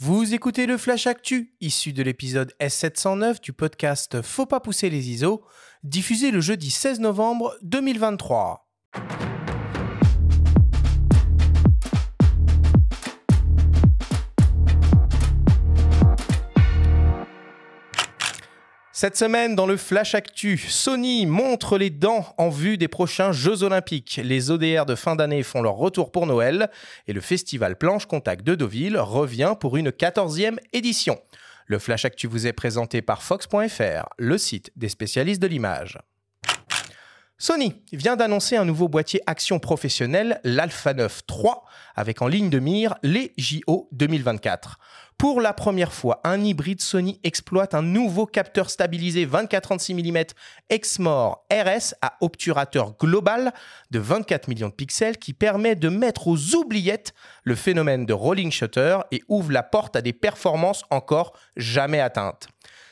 Vous écoutez le Flash Actu, issu de l'épisode S709 du podcast Faut pas pousser les ISO, diffusé le jeudi 16 novembre 2023. Cette semaine, dans le Flash Actu, Sony montre les dents en vue des prochains Jeux Olympiques. Les ODR de fin d'année font leur retour pour Noël et le festival Planche Contact de Deauville revient pour une 14e édition. Le Flash Actu vous est présenté par Fox.fr, le site des spécialistes de l'image. Sony vient d'annoncer un nouveau boîtier action professionnel, l'Alpha 9 III, avec en ligne de mire les JO 2024. Pour la première fois, un hybride Sony exploite un nouveau capteur stabilisé 24-36 mm Exmor RS à obturateur global de 24 millions de pixels qui permet de mettre aux oubliettes le phénomène de rolling shutter et ouvre la porte à des performances encore jamais atteintes.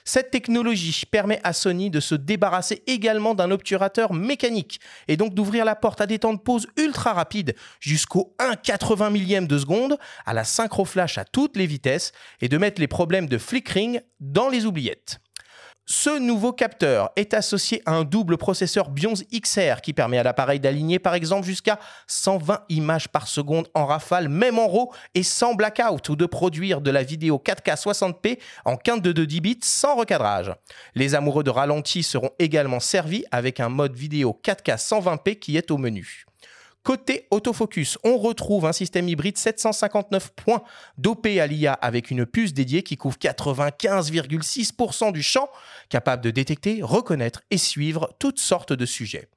Cette technologie permet à Sony de se débarrasser également d'un obturateur mécanique et donc d'ouvrir la porte à des temps de pause ultra rapides jusqu'au 1,80 millième de seconde, à la synchro flash à toutes les vitesses et de mettre les problèmes de flickering dans les oubliettes. Ce nouveau capteur est associé à un double processeur Bionz XR qui permet à l'appareil d'aligner par exemple jusqu'à 120 images par seconde en rafale, même en RAW et sans blackout, ou de produire de la vidéo 4K 60p en quinte de 2 10 bits sans recadrage. Les amoureux de ralenti seront également servis avec un mode vidéo 4K 120p qui est au menu. Côté autofocus, on retrouve un système hybride 759 points dopé à l'IA avec une puce dédiée qui couvre 95,6% du champ, capable de détecter, reconnaître et suivre toutes sortes de sujets.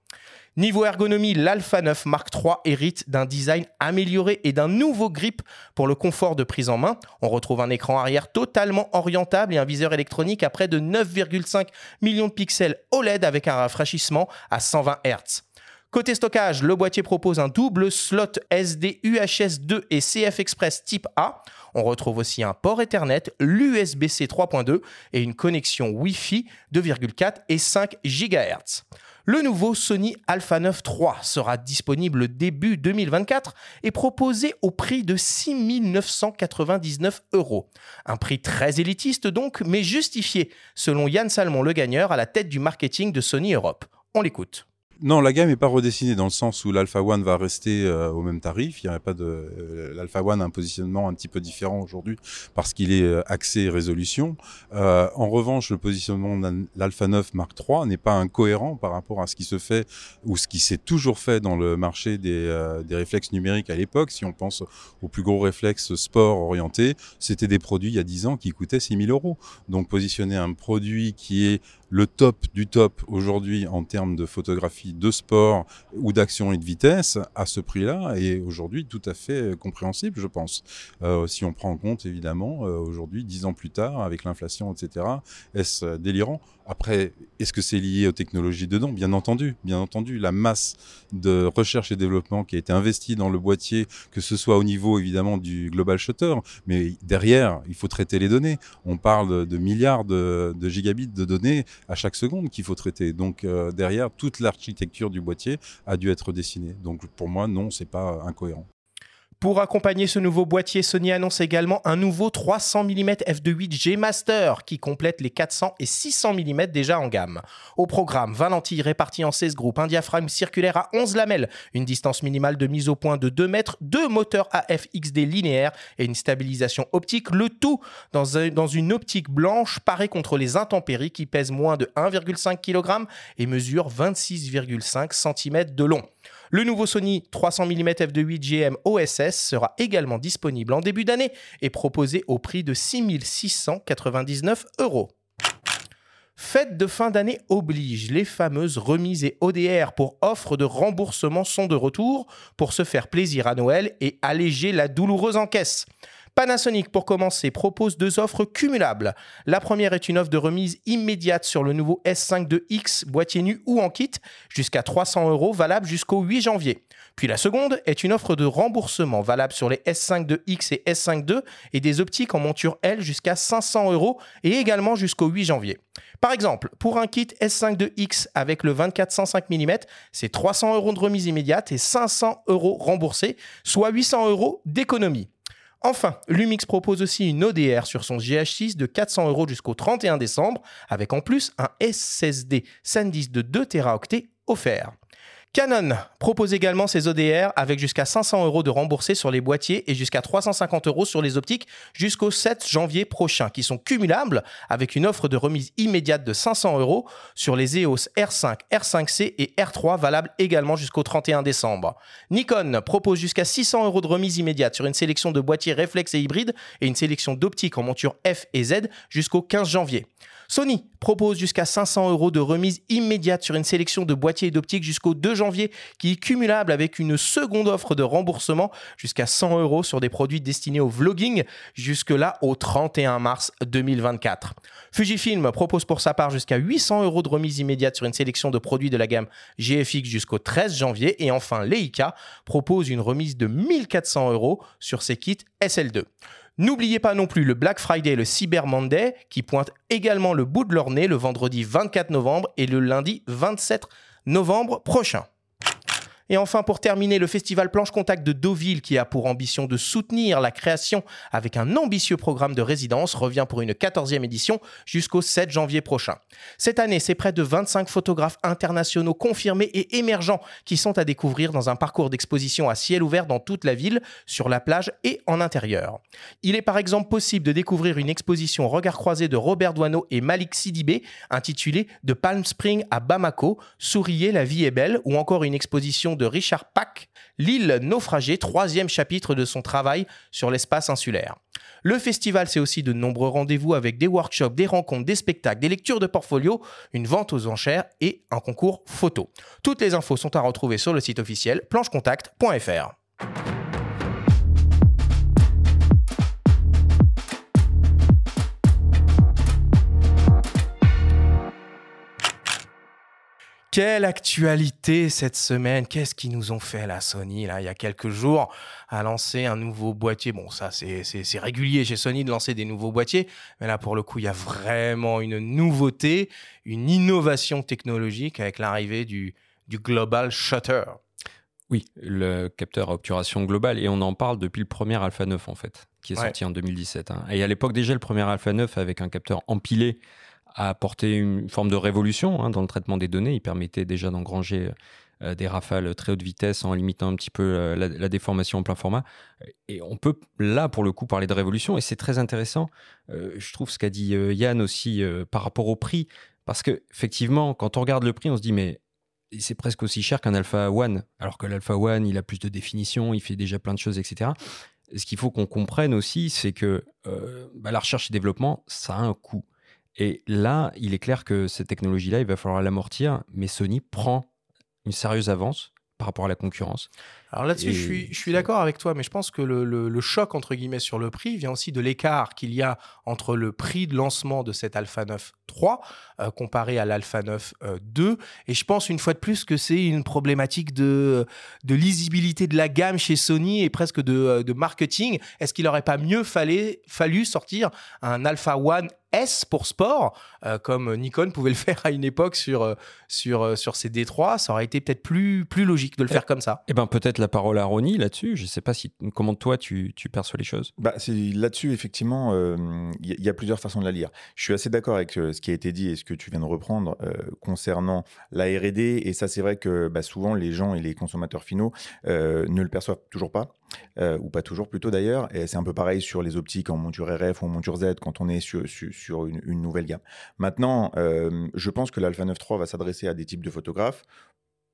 Niveau ergonomie, l'Alpha 9 Mark III hérite d'un design amélioré et d'un nouveau grip pour le confort de prise en main. On retrouve un écran arrière totalement orientable et un viseur électronique à près de 9,5 millions de pixels OLED avec un rafraîchissement à 120 Hz. Côté stockage, le boîtier propose un double slot SD UHS 2 et CF Express type A. On retrouve aussi un port Ethernet, l'USB-C 3.2 et une connexion Wi-Fi 2,4 et 5 GHz. Le nouveau Sony Alpha 9 III sera disponible début 2024 et proposé au prix de 6 999 euros. Un prix très élitiste donc, mais justifié, selon Yann Salmon le gagneur à la tête du marketing de Sony Europe. On l'écoute. Non, la gamme n'est pas redessinée dans le sens où l'Alpha One va rester euh, au même tarif. Il n'y a pas de euh, l'Alpha One a un positionnement un petit peu différent aujourd'hui parce qu'il est euh, axé résolution. en revanche, le positionnement de l'Alpha 9 Mark III n'est pas incohérent par rapport à ce qui se fait ou ce qui s'est toujours fait dans le marché des, des réflexes numériques à l'époque. Si on pense aux plus gros réflexes sport orientés, c'était des produits il y a 10 ans qui coûtaient 6000 euros. Donc positionner un produit qui est le top du top aujourd'hui en termes de photographie de sport ou d'action et de vitesse à ce prix-là est aujourd'hui tout à fait compréhensible, je pense. Euh, si on prend en compte évidemment euh, aujourd'hui, dix ans plus tard, avec l'inflation, etc., est-ce délirant? Après, est-ce que c'est lié aux technologies dedans? Bien entendu, bien entendu, la masse de recherche et développement qui a été investie dans le boîtier, que ce soit au niveau évidemment du global shutter, mais derrière, il faut traiter les données. On parle de milliards de, gigabits de données à chaque seconde qu'il faut traiter. Donc euh, derrière, toute l'architecture du boîtier a dû être dessinée. Donc pour moi, non, c'est pas incohérent. Pour accompagner ce nouveau boîtier, Sony annonce également un nouveau 300 mm f2.8 G Master qui complète les 400 et 600 mm déjà en gamme. Au programme, 20 lentilles réparties en 16 groupes, un diaphragme circulaire à 11 lamelles, une distance minimale de mise au point de 2 mètres, deux moteurs AFXD linéaires et une stabilisation optique, le tout dans, une optique blanche parée contre les intempéries qui pèse moins de 1,5 kg et mesure 26,5 cm de long. Le nouveau Sony 300 mm f2.8 GM OSS sera également disponible en début d'année et proposé au prix de 6699 euros. Fête de fin d'année oblige, les fameuses remises et ODR pour offre de remboursement sont de retour pour se faire plaisir à Noël et alléger la douloureuse encaisse. Panasonic, pour commencer, propose deux offres cumulables. La première est une offre de remise immédiate sur le nouveau S5 2X, boîtier nu ou en kit, jusqu'à 300 euros, valable jusqu'au 8 janvier. Puis la seconde est une offre de remboursement valable sur les S5 2X et S5 II et des optiques en monture L jusqu'à 500 euros et également jusqu'au 8 janvier. Par exemple, pour un kit S5 2X avec le 24-105 mm, c'est 300 euros de remise immédiate et 500 euros remboursés, soit 800 euros d'économie. Enfin, Lumix propose aussi une ODR sur son GH6 de 400 euros jusqu'au 31 décembre, avec en plus un SSD SanDisk de 2 Teraoctets offert. Canon propose également ses ODR avec jusqu'à 500 euros de remboursés sur les boîtiers et jusqu'à 350 euros sur les optiques jusqu'au 7 janvier prochain, qui sont cumulables avec une offre de remise immédiate de 500 euros sur les EOS R5, R5C et R3 valables également jusqu'au 31 décembre. Nikon propose jusqu'à 600 euros de remise immédiate sur une sélection de boîtiers réflexes et hybrides et une sélection d'optiques en monture F et Z jusqu'au 15 janvier. Sony propose jusqu'à 500 euros de remise immédiate sur une sélection de boîtiers et d'optiques jusqu'au 2 janvier, qui est cumulable avec une seconde offre de remboursement jusqu'à 100 euros sur des produits destinés au vlogging, jusque-là au 31 mars 2024. Fujifilm propose pour sa part jusqu'à 800 euros de remise immédiate sur une sélection de produits de la gamme GFX jusqu'au 13 janvier. Et enfin, Leica propose une remise de 1400 euros sur ses kits SL2. N'oubliez pas non plus le Black Friday et le Cyber Monday qui pointent également le bout de leur nez le vendredi 24 novembre et le lundi 27 novembre prochain. Et enfin, pour terminer, le festival Planche Contact de Deauville, qui a pour ambition de soutenir la création avec un ambitieux programme de résidence, revient pour une 14e édition jusqu'au 7 janvier prochain. Cette année, c'est près de 25 photographes internationaux confirmés et émergents qui sont à découvrir dans un parcours d'exposition à ciel ouvert dans toute la ville, sur la plage et en intérieur. Il est par exemple possible de découvrir une exposition regard croisé de Robert Douaneau et Malik Sidibé, intitulée De Palm Spring à Bamako, Souriez, la vie est belle, ou encore une exposition de Richard Pack, L'île naufragée, troisième chapitre de son travail sur l'espace insulaire. Le festival, c'est aussi de nombreux rendez-vous avec des workshops, des rencontres, des spectacles, des lectures de portfolio, une vente aux enchères et un concours photo. Toutes les infos sont à retrouver sur le site officiel planchecontact.fr. Quelle actualité cette semaine? Qu'est-ce qu'ils nous ont fait la Sony là? Il y a quelques jours a lancé un nouveau boîtier. Bon ça c'est régulier chez Sony de lancer des nouveaux boîtiers, mais là pour le coup il y a vraiment une nouveauté, une innovation technologique avec l'arrivée du, du Global Shutter. Oui, le capteur à obturation globale et on en parle depuis le premier Alpha 9 en fait, qui est sorti en 2017. Hein. Et à l'époque déjà le premier Alpha 9 avec un capteur empilé a apporté une forme de révolution hein, dans le traitement des données. Il permettait déjà d'engranger euh, des rafales très haute vitesse en limitant un petit peu euh, la, déformation en plein format. Et on peut là, pour le coup, parler de révolution. Et c'est très intéressant, euh, je trouve, ce qu'a dit Yann aussi par rapport au prix. Parce que effectivement, quand on regarde le prix, on se dit, mais c'est presque aussi cher qu'un Alpha One. Alors que l'Alpha One, il a plus de définition, il fait déjà plein de choses, etc. Ce qu'il faut qu'on comprenne aussi, c'est que bah, la recherche et développement, ça a un coût. Et là, il est clair que cette technologie-là, il va falloir l'amortir, mais Sony prend une sérieuse avance par rapport à la concurrence. Alors là-dessus, je suis, je suis d'accord avec toi, mais je pense que le, le, choc, entre guillemets, sur le prix vient aussi de l'écart qu'il y a entre le prix de lancement de cet Alpha 9 3 euh, comparé à l'Alpha 9 2. Euh, Et je pense une fois de plus que c'est une problématique de, de lisibilité de la gamme chez Sony et presque de, euh, de marketing. Est-ce qu'il n'aurait pas mieux fallu, fallu sortir un Alpha One S pour sport, comme Nikon pouvait le faire à une époque sur, sur, sur ses D3, ça aurait été peut-être plus, plus logique de le faire comme ça. Eh ben peut-être la parole à Ronnie là-dessus. Je ne sais pas si, comment toi tu, perçois les choses. Bah, là-dessus, effectivement, il y, a plusieurs façons de la lire. Je suis assez d'accord avec ce qui a été dit et ce que tu viens de reprendre concernant la R&D. Et ça, c'est vrai que bah, souvent, les gens et les consommateurs finaux ne le perçoivent toujours pas. ou pas toujours plutôt d'ailleurs. Et c'est un peu pareil sur les optiques en monture RF ou en monture Z quand on est sur, sur, une, nouvelle gamme. Maintenant, je pense que l'Alpha 9.3 va s'adresser à des types de photographes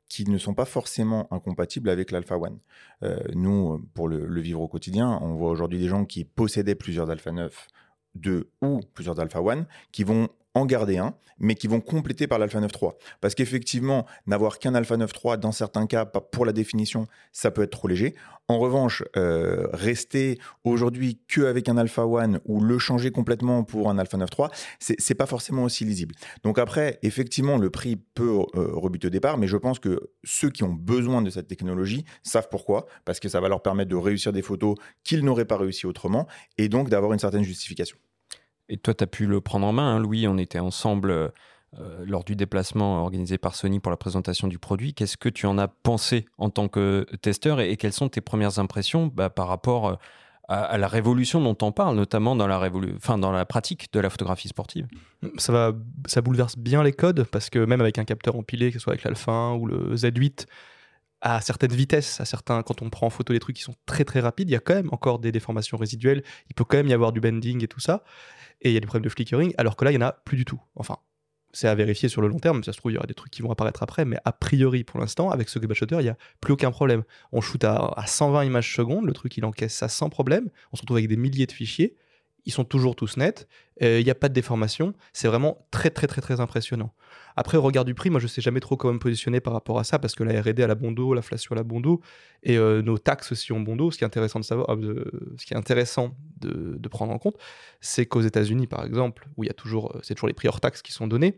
qui ne sont pas forcément incompatibles avec l'Alpha One. Euh, nous, pour le, vivre au quotidien, on voit aujourd'hui des gens qui possédaient plusieurs Alpha 9, 2 ou plusieurs Alpha One, qui vont en garder un, mais qui vont compléter par l'Alpha 9.3. Parce qu'effectivement, n'avoir qu'un Alpha 9.3, dans certains cas, pour la définition, ça peut être trop léger. En revanche, euh, rester aujourd'hui qu'avec un Alpha 1 ou le changer complètement pour un Alpha 9.3, c'est pas forcément aussi lisible. Donc après, effectivement, le prix peut euh, rebuter au départ, mais je pense que ceux qui ont besoin de cette technologie savent pourquoi, parce que ça va leur permettre de réussir des photos qu'ils n'auraient pas réussi autrement, et donc d'avoir une certaine justification. Et toi, tu as pu le prendre en main, hein, Louis. On était ensemble euh, lors du déplacement organisé par Sony pour la présentation du produit. Qu'est-ce que tu en as pensé en tant que testeur et, quelles sont tes premières impressions bah, par rapport euh, à, la révolution dont on parle, notamment dans la, pratique de la photographie sportive? Ça, va, ça bouleverse bien les codes parce que même avec un capteur empilé, que ce soit avec l'Alpha 1 ou le Z8, à certaines vitesses, à certains, quand on prend en photo des trucs qui sont très très rapides, il y a quand même encore des déformations résiduelles, il peut quand même y avoir du bending et tout ça, et il y a des problèmes de flickering, alors que là, il n'y en a plus du tout. Enfin, c'est à vérifier sur le long terme, ça se trouve, il y aura des trucs qui vont apparaître après, mais a priori, pour l'instant, avec ce global shutter, il n'y a plus aucun problème. On shoot à, à, 120 images secondes, le truc, il encaisse ça sans problème, on se retrouve avec des milliers de fichiers, ils sont toujours tous nets, il n'y a pas de déformation, c'est vraiment très très très très impressionnant. Après, au regard du prix, moi je sais jamais trop comment me positionner par rapport à ça, parce que la R&D à la Bondo, l'inflation à la Bondo, et euh, nos taxes aussi ont Bondo, ce qui est intéressant de savoir, euh, ce qui est intéressant de, prendre en compte, c'est qu'aux États-Unis par exemple, où il y a toujours, euh, c'est toujours les prix hors taxes qui sont donnés,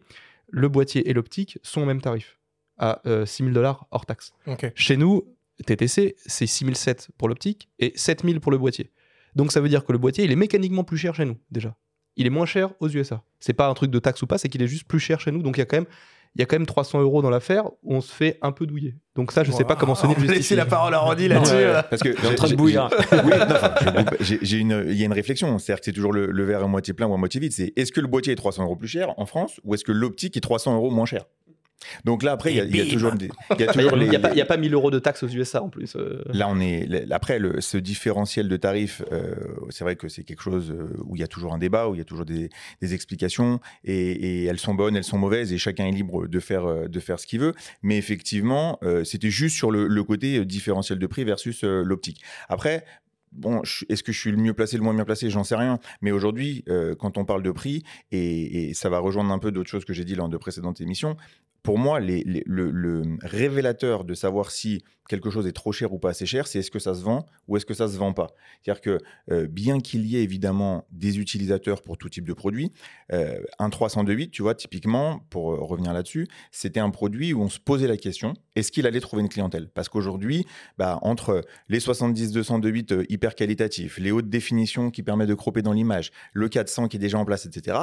le boîtier et l'optique sont au même tarif, à 6000 dollars hors taxes. Chez nous, TTC, c'est 6007 pour l'optique et 7000 pour le boîtier. Donc ça veut dire que le boîtier, il est mécaniquement plus cher chez nous, déjà. Il est moins cher aux USA. C'est pas un truc de taxe ou pas, c'est qu'il est juste plus cher chez nous. Donc il y a quand même il y a quand même 300 euros dans l'affaire où on se fait un peu douiller. Donc ça, je sais pas comment Sony le justifie. laisser la parole à Randy là-dessus. parce que est en train de bouillir. j'ai une, il y a une réflexion. C'est-à-dire que c'est toujours le, le, verre à moitié plein ou à moitié vide. C'est est-ce que le boîtier est 300 euros plus cher en France ou est-ce que l'optique est 300 euros moins cher? Donc là, après, il y, a toujours des. Il n'y a, pas 1000 euros de taxes aux USA en plus. Euh. Là, on est. Après, le, ce différentiel de tarifs, euh, c'est vrai que c'est quelque chose euh, où il y a toujours un débat, où il y a toujours des, explications, et, elles sont bonnes, elles sont mauvaises, et chacun est libre de faire, de faire ce qu'il veut. Mais effectivement, c'était juste sur le, le, côté différentiel de prix versus l'optique. Après, bon, est-ce que je suis le mieux placé, le moins bien placé? J'en sais rien. Mais aujourd'hui, quand on parle de prix, et, et, ça va rejoindre un peu d'autres choses que j'ai dit lors de précédentes émissions, pour moi, le, révélateur de savoir si quelque chose est trop cher ou pas assez cher, c'est est-ce que ça se vend ou est-ce que ça se vend pas. C'est-à-dire que euh, bien qu'il y ait évidemment des utilisateurs pour tout type de produit, euh, un 302.8, tu vois, typiquement, pour euh, revenir là-dessus, c'était un produit où on se posait la question, est-ce qu'il allait trouver une clientèle? Parce qu'aujourd'hui, bah, entre les 70-202.8 hyper qualitatifs, les hautes définitions qui permettent de cropper dans l'image, le 400 qui est déjà en place, etc.,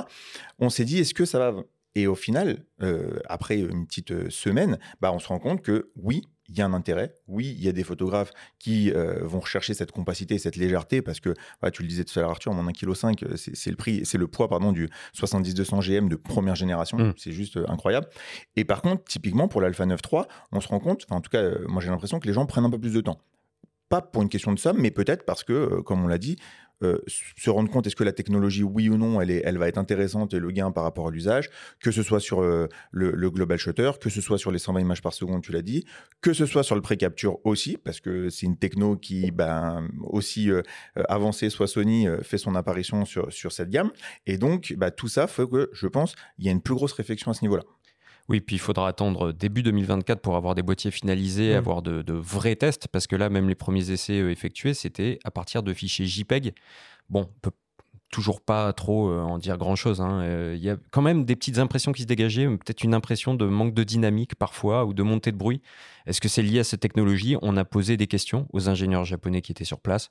on s'est dit, est-ce que ça va et au final, euh, après une petite euh, semaine, bah, on se rend compte que oui, il y a un intérêt. Oui, il y a des photographes qui euh, vont rechercher cette compacité, cette légèreté, parce que tu le disais tout à l'heure, Arthur, mon 1,5 kg, c'est le prix, c'est le poids pardon, du 70-200 GM de première génération. Mmh. C'est juste incroyable. Et par contre, typiquement pour l'Alpha 9.3, on se rend compte, en tout cas, moi j'ai l'impression que les gens prennent un peu plus de temps. Pas pour une question de somme, mais peut-être parce que, comme on l'a dit, euh, se rendre compte est-ce que la technologie, oui ou non, elle, est, elle va être intéressante et le gain par rapport à l'usage, que ce soit sur euh, le, global shutter, que ce soit sur les 120 images par seconde, tu l'as dit, que ce soit sur le pré-capture aussi, parce que c'est une techno qui, ben, aussi euh, avancée, soit Sony fait son apparition sur, sur cette gamme. Et donc, bah, tout ça fait que, je pense, il y a une plus grosse réflexion à ce niveau-là. Oui, puis il faudra attendre début 2024 pour avoir des boîtiers finalisés, mmh. avoir de, vrais tests, parce que là, même les premiers essais euh, effectués, c'était à partir de fichiers JPEG. Bon, on peut toujours pas trop euh, en dire grand-chose. Hein. Euh, il y a quand même des petites impressions qui se dégageaient, peut-être une impression de manque de dynamique parfois, ou de montée de bruit. Est-ce que c'est lié à cette technologie? On a posé des questions aux ingénieurs japonais qui étaient sur place.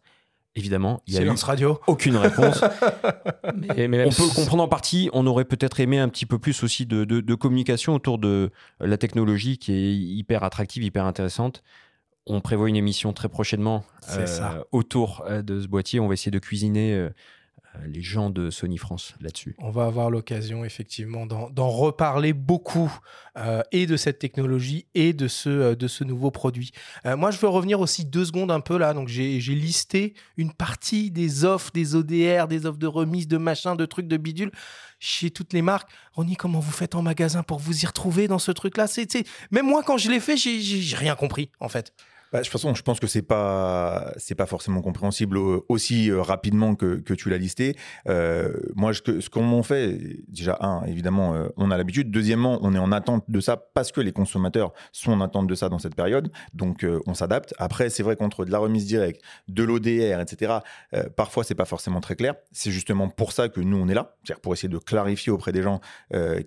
Évidemment, il y a eu radio. aucune réponse. mais, on peut le comprendre en partie. On aurait peut-être aimé un petit peu plus aussi de, communication autour de la technologie qui est hyper attractive, hyper intéressante. On prévoit une émission très prochainement euh, autour euh, de ce boîtier. On va essayer de cuisiner euh, les gens de Sony France là-dessus. On va avoir l'occasion effectivement d'en reparler beaucoup euh, et de cette technologie et de ce, euh, de ce nouveau produit. moi, je veux revenir aussi deux secondes un peu là. Donc, j'ai listé une partie des offres, des ODR, des offres de remise, de machin, de trucs, de bidule chez toutes les marques. Ronnie, comment vous faites en magasin pour vous y retrouver dans ce truc-là? Même moi, quand je l'ai fait, j'ai rien compris en fait. Bah, de toute façon, je pense que c'est pas c'est pas forcément compréhensible aussi euh, rapidement que, que tu l'as listé. Euh, moi, ce qu'on ce qu'on fait, déjà un, évidemment, euh, on a l'habitude. Deuxièmement, on est en attente de ça parce que les consommateurs sont en attente de ça dans cette période. Donc, on s'adapte. Après, c'est vrai qu'entre de la remise directe, de l'ODR, etc. parfois, c'est pas forcément très clair. C'est justement pour ça que nous on est là, c'est-à-dire pour essayer de clarifier auprès des gens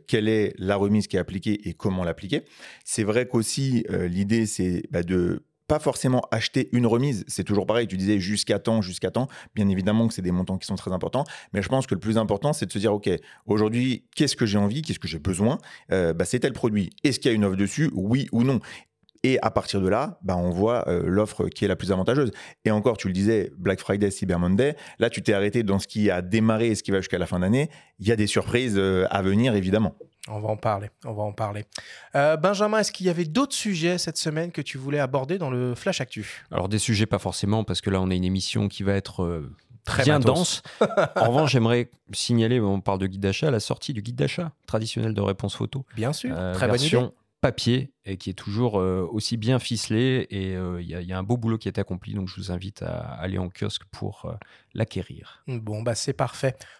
quelle est la remise qui est appliquée et comment l'appliquer. C'est vrai qu'aussi l'idée c'est bah, de pas forcément acheter une remise. C'est toujours pareil. Tu disais jusqu'à temps, jusqu'à temps. Bien évidemment que c'est des montants qui sont très importants. Mais je pense que le plus important, c'est de se dire, OK, aujourd'hui, qu'est-ce que j'ai envie? Qu'est-ce que j'ai besoin? Euh, bah, c'est tel produit. Est-ce qu'il y a une offre dessus? Oui ou non? Et à partir de là, bah, on voit euh, l'offre qui est la plus avantageuse. Et encore, tu le disais, Black Friday, Cyber Monday, là, tu t'es arrêté dans ce qui a démarré et ce qui va jusqu'à la fin d'année. Il y a des surprises euh, à venir, évidemment. On va en parler, on va en parler. Euh, Benjamin, est-ce qu'il y avait d'autres sujets cette semaine que tu voulais aborder dans le Flash Actu? Alors des sujets pas forcément, parce que là on a une émission qui va être Très bien dense. en revanche, j'aimerais signaler, on parle de guide d'achat, la sortie du guide d'achat traditionnel de réponse photo. Bien sûr, très bonne idée papier et qui est toujours euh, aussi bien ficelé et euh, il y, a un beau boulot qui est accompli donc je vous invite à aller en kiosque pour euh, l'acquérir. Bon bah c'est parfait.